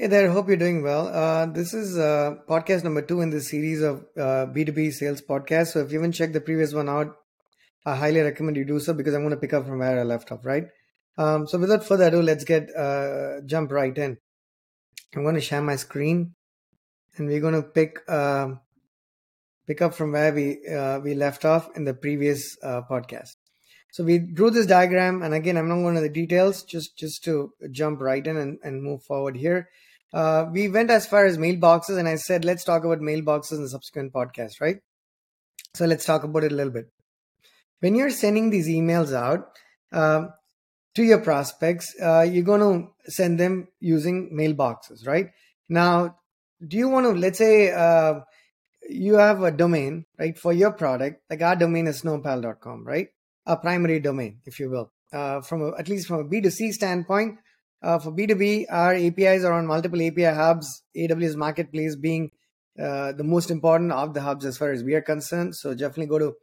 Hey there, hope you're doing well. Uh, this is uh, podcast number two in the series of uh, B2B sales podcasts. So if you haven't checked the previous one out, I highly recommend you do so because I'm going to pick up from where I left off, right? Um, so without further ado, let's get uh, jump right in. I'm going to share my screen and we're going to pick uh, pick up from where we uh, we left off in the previous uh, podcast. So we drew this diagram, and again, I'm not going to the details, just just to jump right in and, and move forward here uh, we went as far as mailboxes, and I said, let's talk about mailboxes in the subsequent podcast, right? So let's talk about it a little bit. When you're sending these emails out uh, to your prospects, uh, you're going to send them using mailboxes, right? Now, do you want to, let's say, uh, you have a domain, right, for your product, like our domain is snowpal.com, right? A primary domain, if you will. Uh, from a, at least from a B2C standpoint, uh, for B2B, our APIs are on multiple API hubs, AWS Marketplace being uh, the most important of the hubs as far as we are concerned. So definitely go to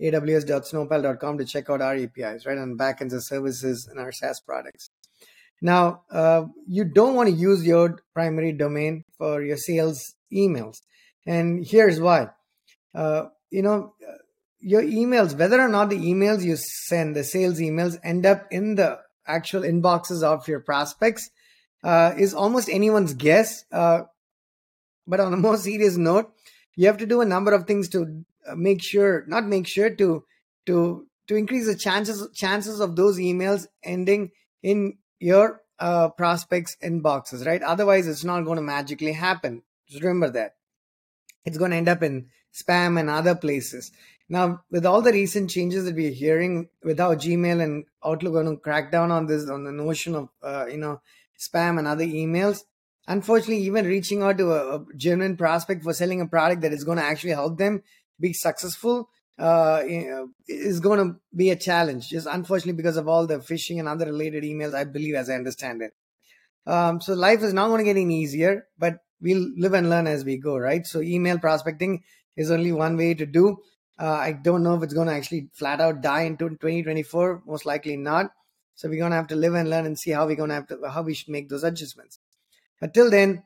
aws.snowpal.com to check out our APIs, right, and backends of services and our SaaS products. Now, uh, you don't want to use your primary domain for your sales emails. And here's why. Uh, you know, your emails, whether or not the emails you send, the sales emails, end up in the actual inboxes of your prospects uh, is almost anyone's guess. Uh, but on a more serious note, you have to do a number of things to uh, make sure, not make sure to to to increase the chances chances of those emails ending in your uh, prospects inboxes, right? Otherwise, it's not going to magically happen. Just remember that it's going to end up in spam and other places. Now, with all the recent changes that we're hearing, with how Gmail and Outlook are going to crack down on this, on the notion of uh, you know spam and other emails, unfortunately, even reaching out to a, a, genuine prospect for selling a product that is going to actually help them be successful uh, is going to be a challenge. Just unfortunately, because of all the phishing and other related emails, I believe, as I understand it. Um, so life is not going to get any easier, but we'll live and learn as we go, right? So email prospecting is only one way to do. Uh, I don't know if it's going to actually flat out die into 2024. Most likely not. So we're going to have to live and learn and see how we're going to have to how we should make those adjustments. But till then,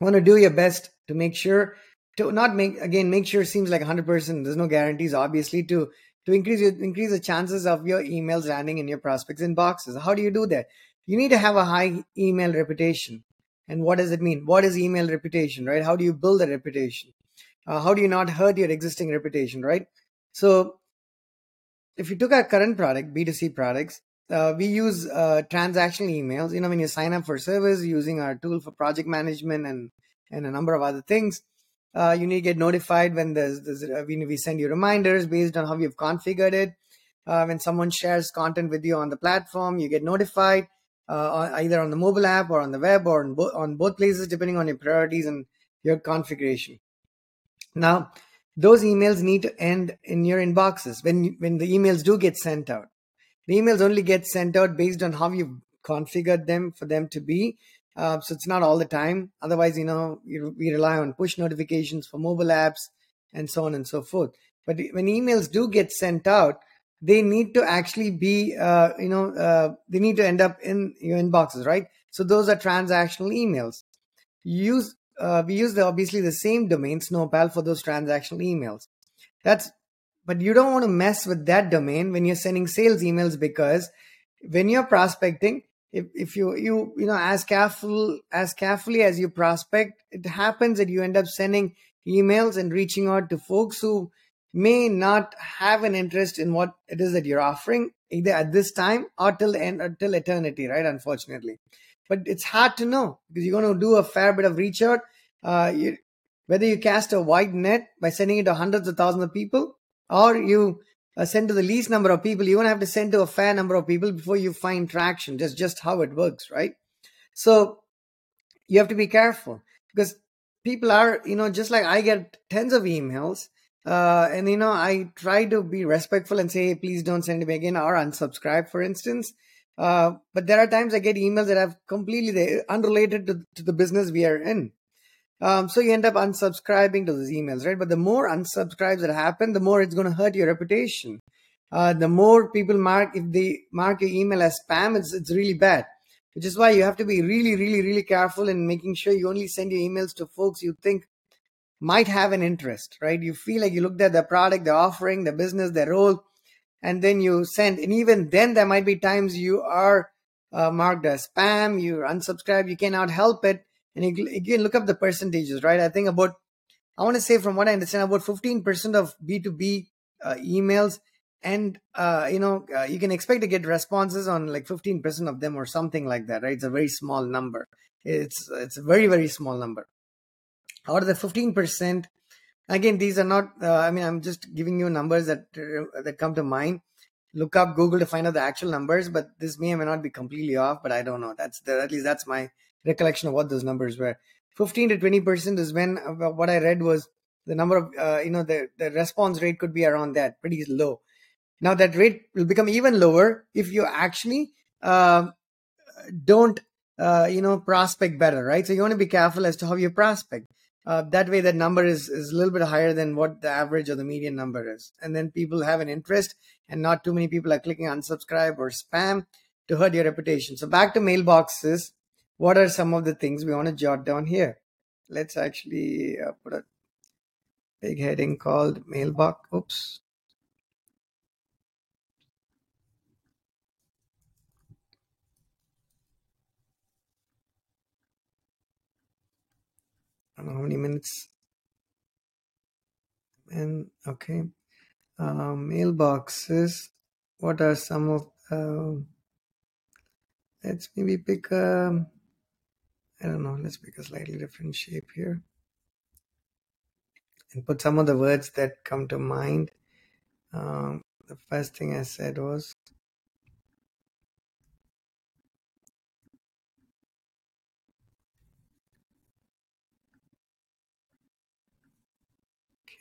want to do your best to make sure to not make again make sure seems like 100. percent There's no guarantees, obviously, to to increase your, increase the chances of your emails landing in your prospects inboxes. How do you do that? You need to have a high email reputation. And what does it mean? What is email reputation, right? How do you build a reputation? Uh, how do you not hurt your existing reputation right? So if you took our current product b2c products uh, we use uh, transactional emails. You know when you sign up for service using our tool for project management and and a number of other things uh, you need to get notified when there's, there's uh, we send you reminders based on how you've configured it. Uh, when someone shares content with you on the platform you get notified either on the mobile app or on the web or on, bo- on both places depending on your priorities and your configuration now, those emails need to end in your inboxes when when the emails do get sent out. The emails only get sent out based on how you've configured them for them to be. Uh, so it's not all the time. Otherwise, you know, we rely on push notifications for mobile apps and so on and so forth. But when emails do get sent out, they need to actually be, uh, you know, uh, they need to end up in your inboxes, right? So those are transactional emails. Use uh, we use the obviously the same domain snowpal for those transactional emails. That's but you don't want to mess with that domain when you're sending sales emails because when you're prospecting if, if you you you know as careful as carefully as you prospect it happens that you end up sending emails and reaching out to folks who may not have an interest in what it is that you're offering either at this time or till end or till eternity right unfortunately but it's hard to know because you're going to do a fair bit of reach out. Uh, you, whether you cast a wide net by sending it to hundreds of thousands of people, or you uh, send to the least number of people, you're going to have to send to a fair number of people before you find traction. Just just how it works, right? So you have to be careful because people are, you know, just like I get tens of emails. Uh, and you know, I try to be respectful and say, hey, please don't send me again or unsubscribe, for instance. Uh, but there are times I get emails that have completely unrelated to, to the business we are in. Um, so you end up unsubscribing to those emails, right? But the more unsubscribes that happen, the more it's going to hurt your reputation. Uh, the more people mark, if they mark your email as spam, it's, it's really bad. which is why you have to be really, really, really careful in making sure you only send your emails to folks you think might have an interest, right? You feel like you looked at the product, the offering, the business, the role, and then you send. And even then, there might be times you are uh, marked as spam, you unsubscribe, you cannot help it. And you look up the percentages, right? I think about, I want to say from what I understand, about 15% of B2B uh, emails and uh, you know uh, you can expect to get responses on like 15% of them or something like that right it's a very small number it's it's a very very small number out of the 15% again these are not uh, i mean i'm just giving you numbers that uh, that come to mind look up google to find out the actual numbers but this may or may not be completely off but i don't know that's the, at least that's my recollection of what those numbers were 15 to 20% is when uh, what i read was the number of uh, you know the, the response rate could be around that pretty low now that rate will become even lower if you actually uh, don't, uh, you know, prospect better, right? So you want to be careful as to how you prospect. Uh, that way, that number is, is a little bit higher than what the average or the median number is. And then people have an interest, and not too many people are clicking unsubscribe or spam to hurt your reputation. So back to mailboxes. What are some of the things we want to jot down here? Let's actually uh, put a big heading called mailbox. Oops. I don't know how many minutes. And okay, uh, mailboxes. What are some of? Uh, let's maybe pick a. Um, I don't know. Let's pick a slightly different shape here, and put some of the words that come to mind. Um, the first thing I said was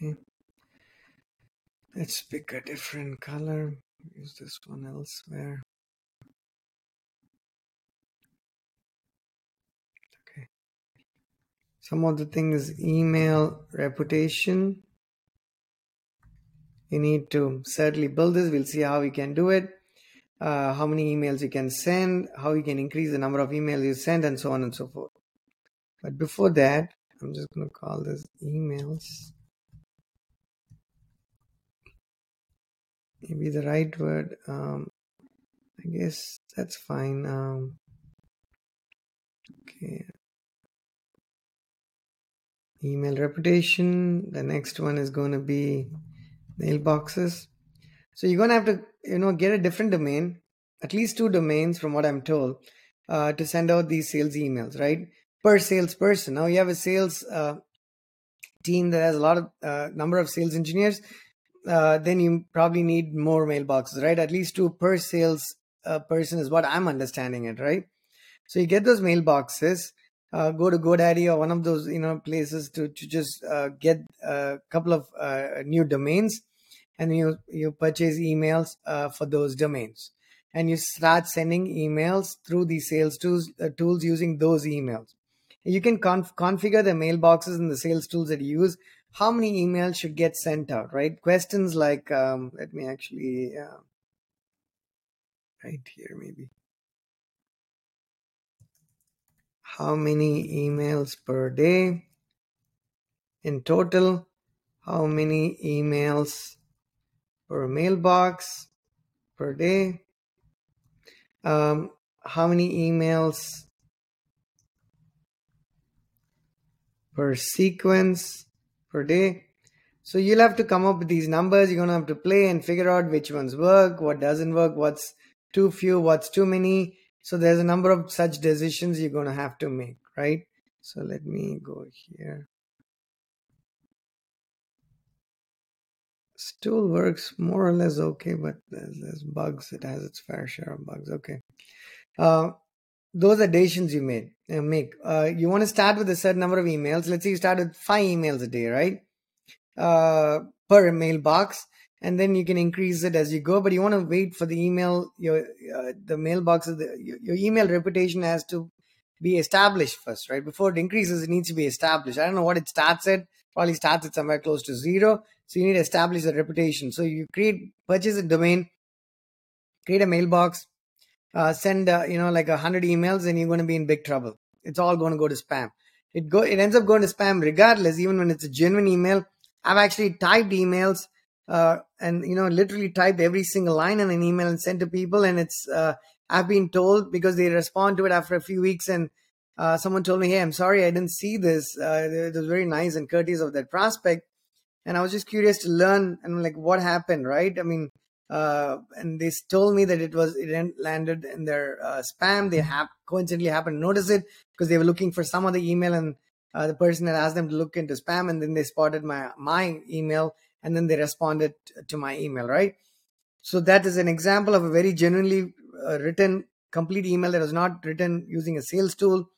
Okay. Let's pick a different color. Use this one elsewhere. Okay. Some of the things email reputation. You need to certainly build this. We'll see how we can do it. Uh, how many emails you can send, how you can increase the number of emails you send, and so on and so forth. But before that, I'm just going to call this emails. Maybe the right word um, I guess that's fine um, okay. Email reputation the next one is going to be mailboxes. So you're going to have to you know get a different domain at least two domains from what I'm told uh, to send out these sales emails right? Per salesperson. Now you have a sales uh, team that has a lot of uh, number of sales engineers uh, then you probably need more mailboxes, right? At least two per sales uh, person is what I'm understanding it, right? So you get those mailboxes, uh, go to GoDaddy or one of those you know places to to just uh, get a couple of uh, new domains, and you you purchase emails uh, for those domains, and you start sending emails through the sales tools tools using those emails. You can conf- configure the mailboxes and the sales tools that you use how many emails should get sent out, right? Questions like, um, let me actually, uh, right here maybe. How many emails per day in total? How many emails per mailbox per day? Um, how many emails per sequence per day. So you'll have to come up with these numbers. You're going to have to play and figure out which ones work, what doesn't work, what's too few, what's too many. So there's a number of such decisions you're going to have to make, right? So let me go here. Still works more or less okay, but there's, there's bugs. It has its fair share of bugs. Okay. Uh, those are decisions you made uh, make. Uh, you want to start with a certain number of emails. Let's say you start with five emails a day, right? Uh, per mailbox, and then you can increase it as you go. But you want to wait for the email. Your uh, the mailbox, the, your, your email reputation has to be established first, right? Before it increases, it needs to be established. I don't know what it starts at. Probably starts at somewhere close to zero. So you need to establish a reputation. So you create purchase a domain, create a mailbox, uh, send uh, you know like a hundred emails and you're going to be in big trouble. It's all going to go to spam. It go it ends up going to spam regardless even when it's a genuine email. I've actually typed emails uh, and you know literally typed every single line in an email and sent to people and it's uh, i've been told because they respond to it after a few weeks and uh, someone told me hey i'm sorry i didn't see this. Uh, it was very nice and courteous of that prospect. And i was just curious to learn and like what happened right? I mean uh, and they told me that it was it landed in their uh, spam. They have coincidentally happened to notice it because they were looking for some other email, and uh, the person had asked them to look into spam, and then they spotted my my email, and then they responded to my email. Right. So that is an example of a very genuinely uh, written complete email that was not written using a sales tool.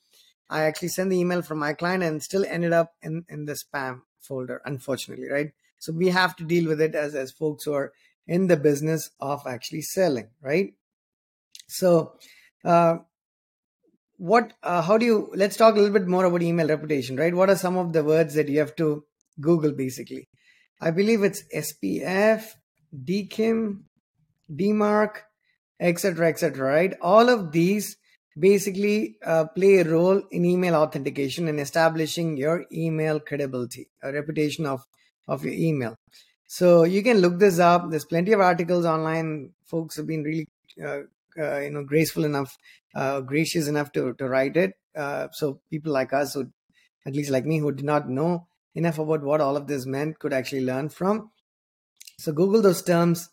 I actually sent the email from my client and still ended up in in the spam folder, unfortunately. Right. So we have to deal with it as as folks who are in the business of actually selling, right? So, uh, what, uh, how do you, let's talk a little bit more about email reputation, right? What are some of the words that you have to Google basically? I believe it's SPF, DKIM, DMARC, etc., etc., right? All of these basically uh, play a role in email authentication and establishing your email credibility, a reputation of, of your email. So you can look this up. There's plenty of articles online. Folks have been really, uh, uh, you know, graceful enough, uh, gracious enough to to write it. Uh, so people like us, who, at least like me, who did not know enough about what all of this meant, could actually learn from. So Google those terms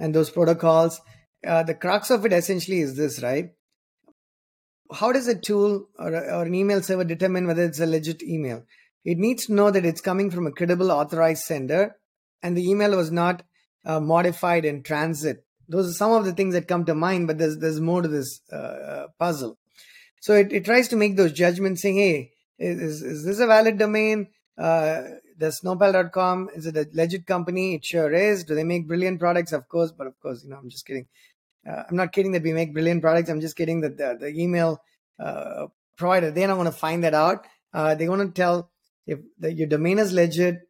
and those protocols. Uh, the crux of it essentially is this, right? How does a tool or, or an email server determine whether it's a legit email? It needs to know that it's coming from a credible authorized sender and the email was not uh, modified in transit. Those are some of the things that come to mind, but there's there's more to this uh, uh, puzzle. So it, it tries to make those judgments, saying, "Hey, is is this a valid domain? Uh, the snowpal.com is it a legit company? It sure is. Do they make brilliant products? Of course, but of course, you know, I'm just kidding. Uh, I'm not kidding that we make brilliant products. I'm just kidding that the, the email uh, provider they're not going to find that out. Uh, they're going to tell if the, your domain is legit,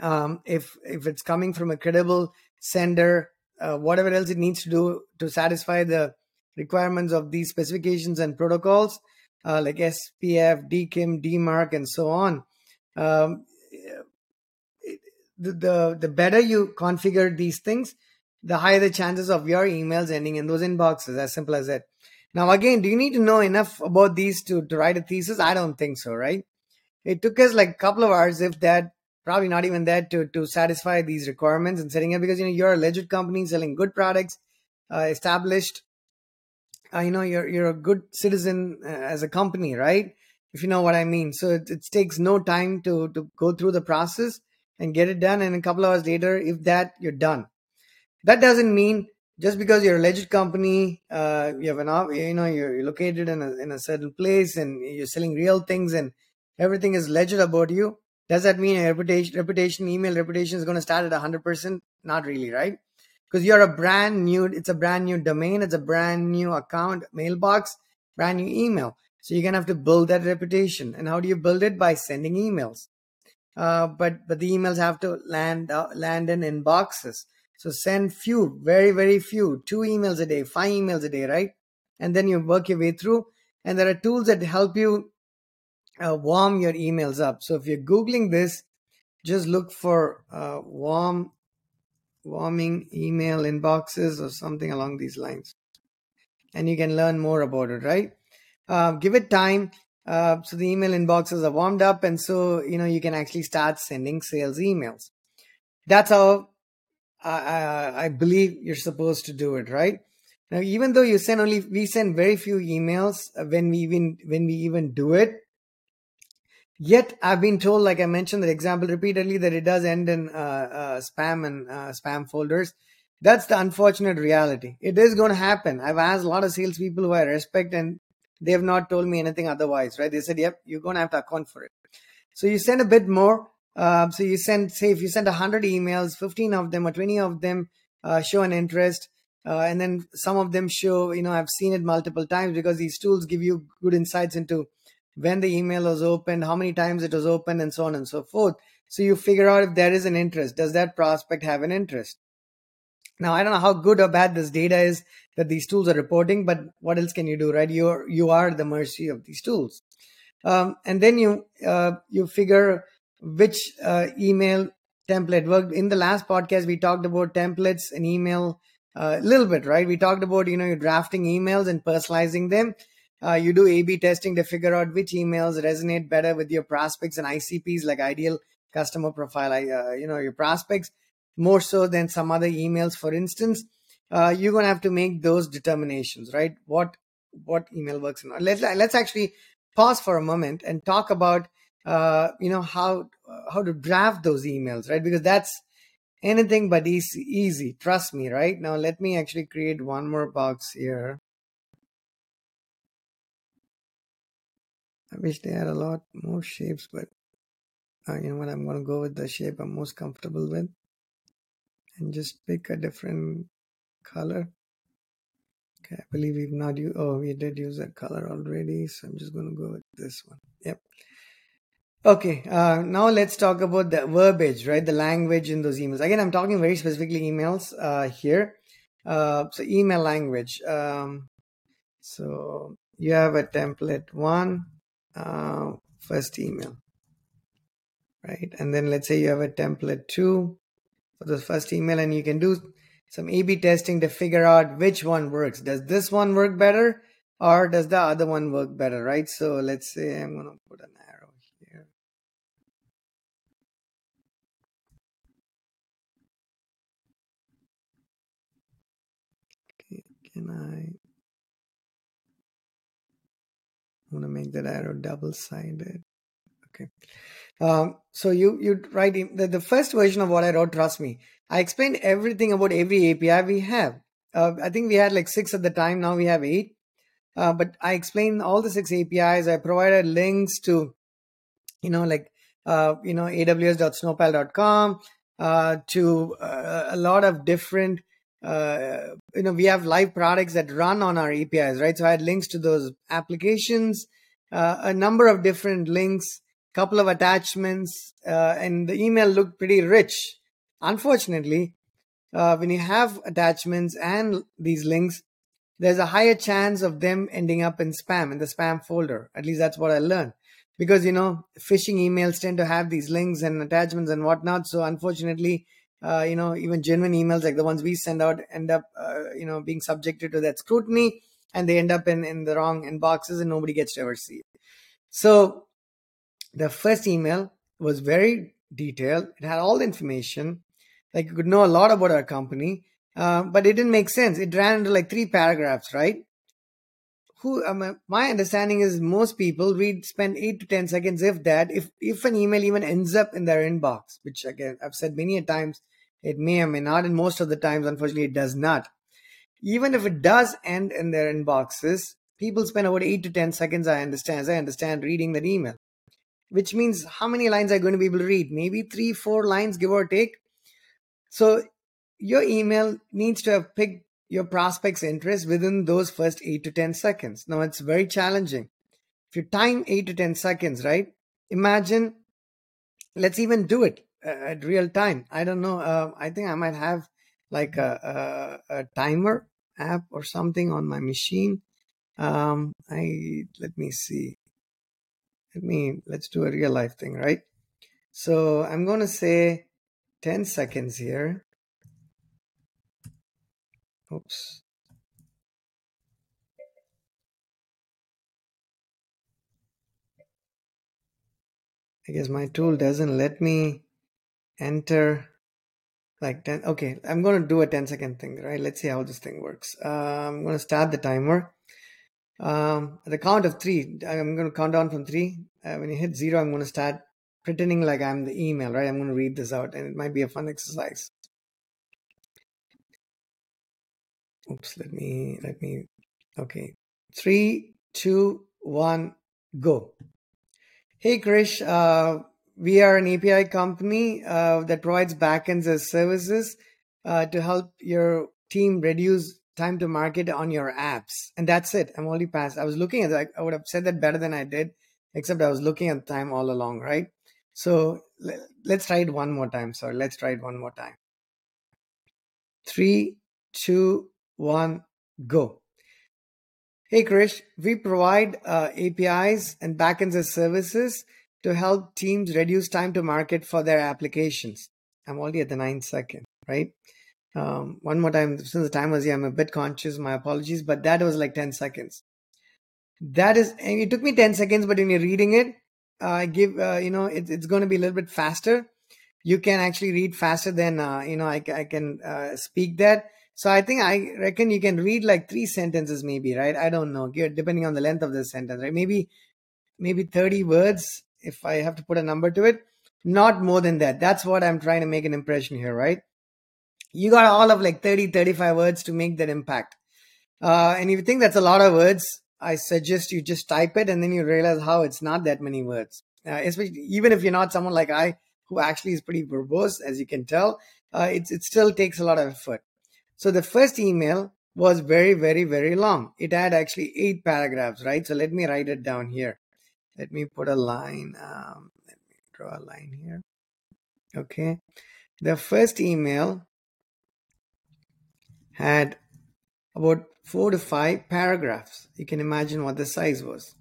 um, if if it's coming from a credible sender, uh, whatever else it needs to do to satisfy the requirements of these specifications and protocols, uh, like SPF, DKIM, DMARC, and so on. Um, the, the the better you configure these things, the higher the chances of your emails ending in those inboxes. As simple as that. Now, again, do you need to know enough about these to, to write a thesis? I don't think so, right? It took us like a couple of hours, if that, probably not even that to to satisfy these requirements and setting up because you know you're a legit company selling good products, uh, established. Uh, you know you're you're a good citizen uh, as a company, right? If you know what I mean. So it, it takes no time to to go through the process and get it done, and a couple hours later, if that you're done. That doesn't mean just because you're a legit company, uh, you have an you know you're, you're located in a in a certain place and you're selling real things and everything is legit about you does that mean a reputation, reputation, email reputation is going to start at 100%? Not really, right? Because you're a brand new, it's a brand new domain, it's a brand new account, mailbox, brand new email. So you're going to have to build that reputation. And how do you build it? By sending emails. Uh, but but the emails have to land uh, land in inboxes. So send few, very very few, two emails a day, five emails a day, right? And then you work your way through. And there are tools that help you uh, warm your emails up. So if you're Googling this, just look for uh, warm, warming email inboxes or something along these lines. And you can learn more about it, right? Uh, give it time. Uh, so the email inboxes are warmed up. And so, you know, you can actually start sending sales emails. That's how I, I believe you're supposed to do it, right? Now, even though you send only, we send very few emails when we even, when we even do it Yet I've been told, like I mentioned the example repeatedly, that it does end in uh, uh, spam and uh, spam folders. That's the unfortunate reality. It is going to happen. I've asked a lot of salespeople who I respect, and they have not told me anything otherwise. Right? They said, "Yep, you're going to have to account for it." So you send a bit more. Uh, so you send, say, if you send 100 emails, 15 of them or 20 of them uh, show an interest, uh, and then some of them show, you know, I've seen it multiple times because these tools give you good insights into when the email was opened, how many times it was opened, and so on and so forth. So you figure out if there is an interest. Does that prospect have an interest? Now I don't know how good or bad this data is that these tools are reporting, but what else can you do, right? You're you are the mercy of these tools, um, and then you uh, you figure which uh, email template worked. In the last podcast, we talked about templates and email uh, a little bit, right? We talked about you know you're drafting emails and personalizing them. Uh, you do A/B testing to figure out which emails resonate better with your prospects and ICPs, like ideal customer profile. Uh, you know your prospects more so than some other emails, for instance. Uh, you're gonna have to make those determinations, right? What what email works and let's let's actually pause for a moment and talk about uh, you know how how to draft those emails right because that's anything but easy easy trust me right now let me actually create one more box here i wish they had a lot more shapes but uh, you know what i'm going to go with the shape i'm most comfortable with and just pick a different color okay i believe we've not used oh we did use that color already so i'm just going to go with this one yep Okay, uh, now let's talk about the verbiage, right? The language in those emails. Again, I'm talking very specifically emails uh, here. Uh, so email language. Um, so you have a template one, uh, first email, right? And then let's say you have a template two for the first email, and you can do some A/B testing to figure out which one works. Does this one work better, or does the other one work better, right? So let's say I'm gonna put an arrow here. Okay, can I want to make that arrow double sided okay. Um, so you you write the, the first version of what I wrote trust me I explained everything about every API we have. Uh, I think we had like six at the time now we have eight. Uh, but I explained all the six APIs I provided links to you know like uh, you know aws.snowpal.com uh, to uh, a lot of different uh, you know we have live products that run on our apis right? So i had links to those applications uh, a number of different links couple of attachments uh, and the email looked pretty rich. Unfortunately uh, when you have attachments and these links there's a higher chance of them ending up in spam in the spam folder. At least that's what i learned. Because you know phishing emails tend to have these links and attachments and whatnot. So unfortunately uh, you know, even genuine emails like the ones we send out end up, uh, you know, being subjected to that scrutiny and they end up in, in the wrong inboxes and nobody gets to ever see it. So the first email was very detailed. It had all the information. Like you could know a lot about our company, uh, but it didn't make sense. It ran into like three paragraphs, right? Who my understanding is most people read spend eight to ten seconds, if that, if if an email even ends up in their inbox, which again I've said many a times it may or may not, and most of the times, unfortunately, it does not. Even if it does end in their inboxes, people spend about 8 to 10 seconds, I understand, as I understand, reading that email. Which means how many lines are going to be able to read? Maybe three, four lines, give or take. So your email needs to have picked your prospect's interest within those first 8 to 10 seconds. Now, it's very challenging. If you time 8 to 10 seconds, right? Imagine, let's even do it at real time. I don't know. Uh, I think I might have like a, a, a, timer app or something on my machine. Um, I let me see. Let me let's do a real life thing, right? So I'm going to say 10 seconds here. Oops. I guess my tool doesn't let me enter like 10 okay i'm going to do a 10 second thing right? Let's see how this thing works. Uh, i'm going to start the timer. Um, at the count of three i'm going to count down from three. Uh, when you hit zero i'm going to start pretending like i'm the email right? I'm going to read this out and it might be a fun exercise oops let me let me okay three two one go hey krish uh we are an API company uh, that provides backends as services uh, to help your team reduce time to market on your apps. And that's it. I'm only past. I was looking at. I would have said that better than I did, except I was looking at time all along, right? So let's try it one more time. Sorry, let's try it one more time. Three, two, one, go. Hey, Krish, we provide uh, APIs and backends as services to help teams reduce time to market for their applications. I'm already at the nine second, right? Um, one more time, since the time was here, I'm a bit conscious. My apologies, but that was like 10 seconds. That is, it took me 10 seconds, but when you're reading it, uh, give, uh, you know, it, it's going to be a little bit faster. You can actually read faster than, uh, you know, I, I can uh, speak that. So I think I reckon you can read like three sentences, maybe, right? I don't know, depending on the length of the sentence, right? Maybe, maybe 30 words if I have to put a number to it. Not more than that. That's what I'm trying to make an impression here, right? You got all of like 30, 35 words to make that impact. Uh, and if you think that's a lot of words, I suggest you just type it and then you realize how it's not that many words. Uh, especially even if you're not someone like I, who actually is pretty verbose, as you can tell, uh, it, it still takes a lot of effort. So the first email was very, very, very long. It had actually eight paragraphs, right? So let me write it down here. Let me put a line. Um, let me draw a line here. Okay. The first email had about four to five paragraphs. You can imagine what the size was.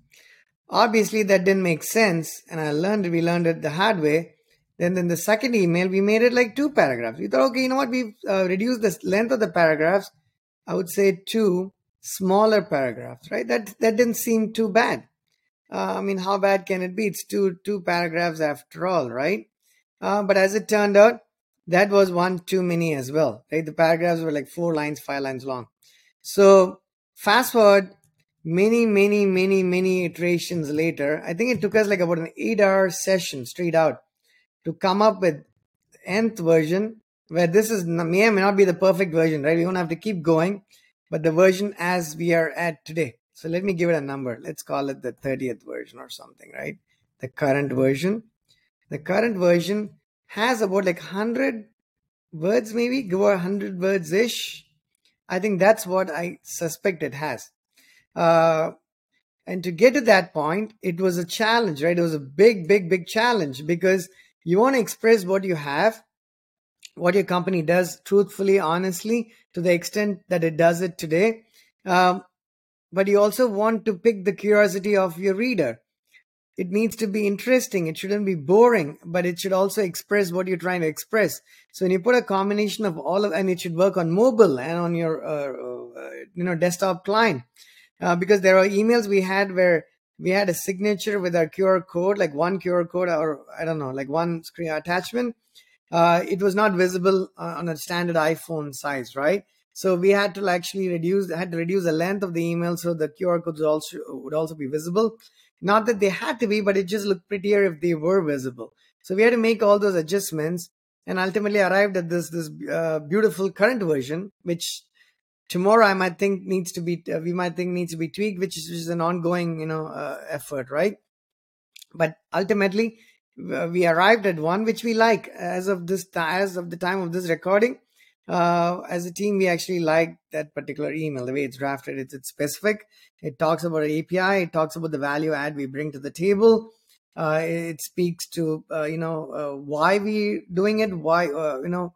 Obviously, that didn't make sense, and I learned we learned it the hard way. Then, in the second email, we made it like two paragraphs. We thought, okay, you know what? We've uh, reduced the length of the paragraphs. I would say two smaller paragraphs, right? That that didn't seem too bad. Uh, I mean, how bad can it be? It's two two paragraphs after all, right? Uh, but as it turned out, that was one too many as well, right? The paragraphs were like four lines, five lines long. So fast forward many, many, many, many iterations later, I think it took us like about an eight hour session straight out to come up with nth version where this is may or may not be the perfect version, right? We don't have to keep going, but the version as we are at today. So let me give it a number. Let's call it the 30th version or something, right? The current version. The current version has about like 100 words, maybe, go 100 words ish. I think that's what I suspect it has. Uh, and to get to that point, it was a challenge, right? It was a big, big, big challenge because you want to express what you have, what your company does truthfully, honestly, to the extent that it does it today. Um, but you also want to pick the curiosity of your reader it needs to be interesting. It shouldn't be boring, but it should also express what you're trying to express. So when you put a combination of all of, and it should work on mobile and on your, uh, uh, you know, desktop client, uh, because there are emails we had where we had a signature with our QR code, like one QR code, or I don't know, like one screen attachment. Uh, it was not visible uh, on a standard iPhone size, right? So we had to actually reduce, had to reduce the length of the email so the QR codes also would also be visible. Not that they had to be, but it just looked prettier if they were visible. So we had to make all those adjustments and ultimately arrived at this this uh, beautiful current version, which tomorrow I might think needs to be uh, we might think needs to be tweaked, which is, which is an ongoing you know uh, effort, right? But ultimately, we arrived at one which we like as of this as of the time of this recording uh, as a team, we actually like that particular email, the way it's drafted. It's, it's specific. It talks about API. It talks about the value add we bring to the table. Uh, it speaks to uh, you know uh, why we doing it, why uh, you know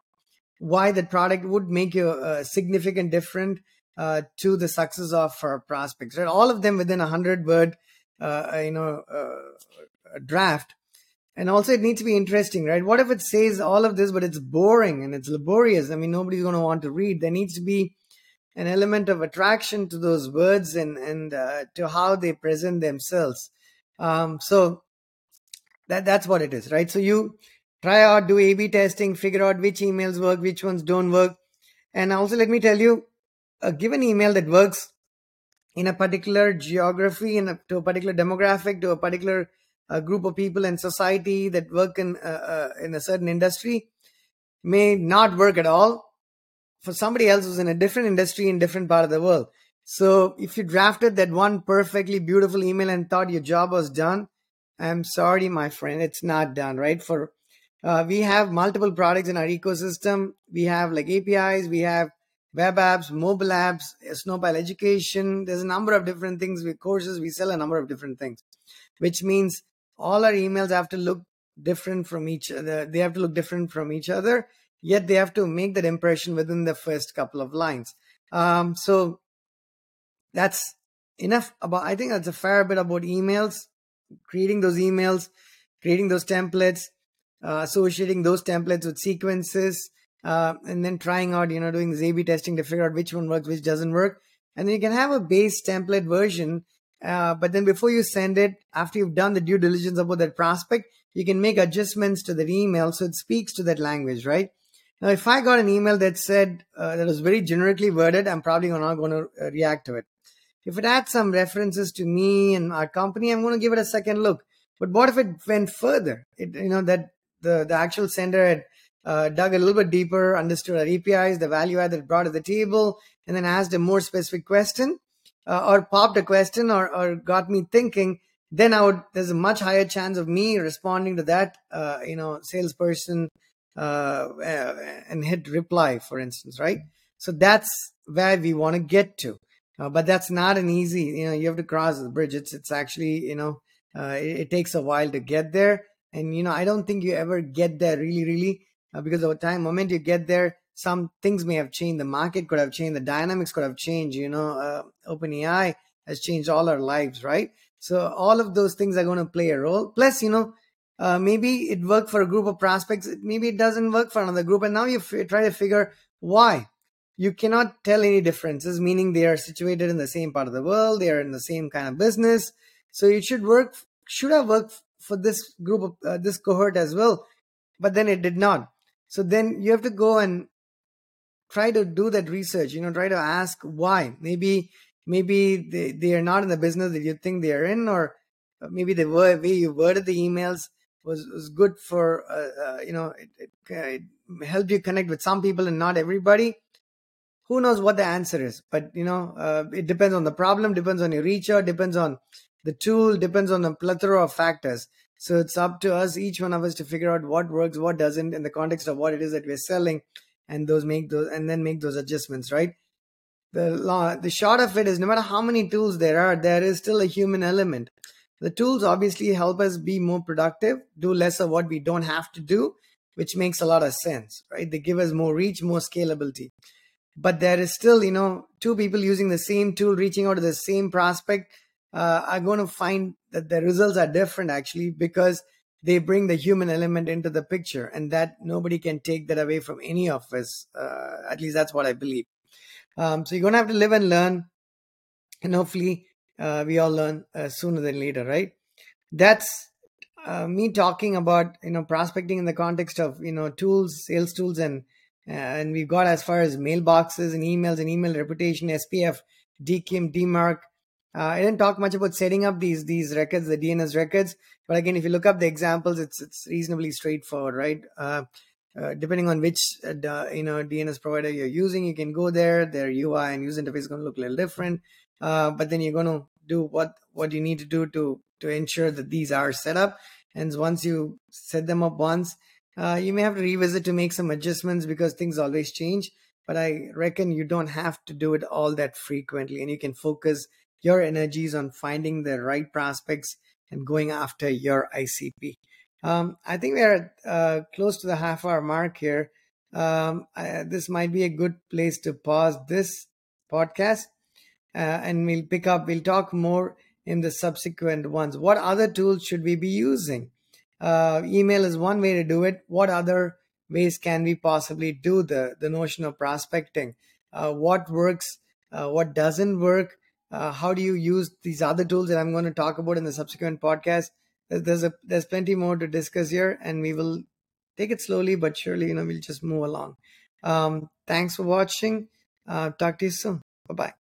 why the product would make a, a significant difference uh, to the success of our prospects. Right, all of them within a hundred word you know draft and also, it needs to be interesting, right? What if it says all of this, but it's boring and it's laborious? I mean, nobody's going to want to read. There needs to be an element of attraction to those words and and uh, to how they present themselves. Um, so that that's what it is, right? So you try out, do A/B testing, figure out which emails work, which ones don't work, and also let me tell you, a given email that works in a particular geography, in a, to a particular demographic, to a particular a group of people in society that work in uh, uh, in a certain industry may not work at all for somebody else who's in a different industry in different part of the world. So if you drafted that one perfectly beautiful email and thought your job was done i'm sorry my friend it's not done right? For uh, we have multiple products in our ecosystem. We have like apis we have web apps mobile apps snowpal education. There's a number of different things. With courses we sell a number of different things which means all our emails have to look different from each other. They have to look different from each other yet they have to make that impression within the first couple of lines. Um, so that's enough about, I think that's a fair bit about emails, creating those emails, creating those templates, uh, associating those templates with sequences, uh, and then trying out, you know, doing A-B testing to figure out which one works, which doesn't work. And then you can have a base template version. Uh, but then before you send it, after you've done the due diligence about that prospect, you can make adjustments to that email so it speaks to that language, right? Now, if I got an email that said uh, that was very generically worded, I'm probably not going to uh, react to it. If it had some references to me and our company, I'm going to give it a second look. But what if it went further? It, you know, that the, the actual sender had uh, dug a little bit deeper, understood our APIs, the value add that brought to the table, and then asked a more specific question uh, or popped a question or, or got me thinking, then I would, there's a much higher chance of me responding to that, uh, you know, salesperson uh, and hit reply, for instance, right? So that's where we want to get to. Uh, but that's not an easy, you know, you have to cross the bridge. It's, it's actually, you know, uh, it, it, takes a while to get there. And, you know, I don't think you ever get there really, really, uh, because over time, moment you get there, some things may have changed. The market could have changed. The dynamics could have changed. You know, uh, OpenAI has changed all our lives, right? So all of those things are going to play a role. Plus, you know, uh, maybe it worked for a group of prospects. Maybe it doesn't work for another group. And now you f- try to figure why. You cannot tell any differences, meaning they are situated in the same part of the world. They are in the same kind of business. So it should work, should have worked for this group of uh, this cohort as well. But then it did not. So then you have to go and try to do that research you know try to ask why maybe maybe they, they are not in the business that you think they are in or maybe the way you worded the emails was, was good for uh, uh, you know it, it, it, helped you connect with some people and not everybody who knows what the answer is but you know uh, it depends on the problem depends on your reach out depends on the tool depends on a plethora of factors. So it's up to us each one of us to figure out what works what doesn't in the context of what it is that we're selling and those make those and then make those adjustments right? The law the short of it is no matter how many tools there are there is still a human element. The tools obviously help us be more productive do less of what we don't have to do which makes a lot of sense right? They give us more reach more scalability. But there is still you know two people using the same tool reaching out to the same prospect uh, are going to find that the results are different actually because they bring the human element into the picture and that nobody can take that away from any of us. Uh, at least that's what i believe. Um, so you're going to have to live and learn and hopefully uh, we all learn uh, sooner than later right? That's uh, me talking about you know prospecting in the context of you know tools sales tools and and we've got as far as mailboxes and emails and email reputation spf dkim dmarc uh, I didn't talk much about setting up these these records, the DNS records, but again, if you look up the examples, it's it's reasonably straightforward, right? Uh, uh, depending on which uh, you know DNS provider you're using, you can go there. Their UI and user interface is going to look a little different, uh, but then you're going to do what what you need to do to to ensure that these are set up. And once you set them up once, uh, you may have to revisit to make some adjustments because things always change. But I reckon you don't have to do it all that frequently, and you can focus your energies on finding the right prospects and going after your ICP. Um, I think we are uh, close to the half hour mark here. Um, I, this might be a good place to pause this podcast uh, and we'll pick up, we'll talk more in the subsequent ones. What other tools should we be using? Uh, email is one way to do it. What other ways can we possibly do the, the notion of prospecting? Uh, what works? Uh, what doesn't work? Uh, how do you use these other tools that I'm going to talk about in the subsequent podcast. There's a there's plenty more to discuss here, and we will take it slowly but surely. You know, we'll just move along. Um, thanks for watching. Uh, talk to you soon. Bye bye.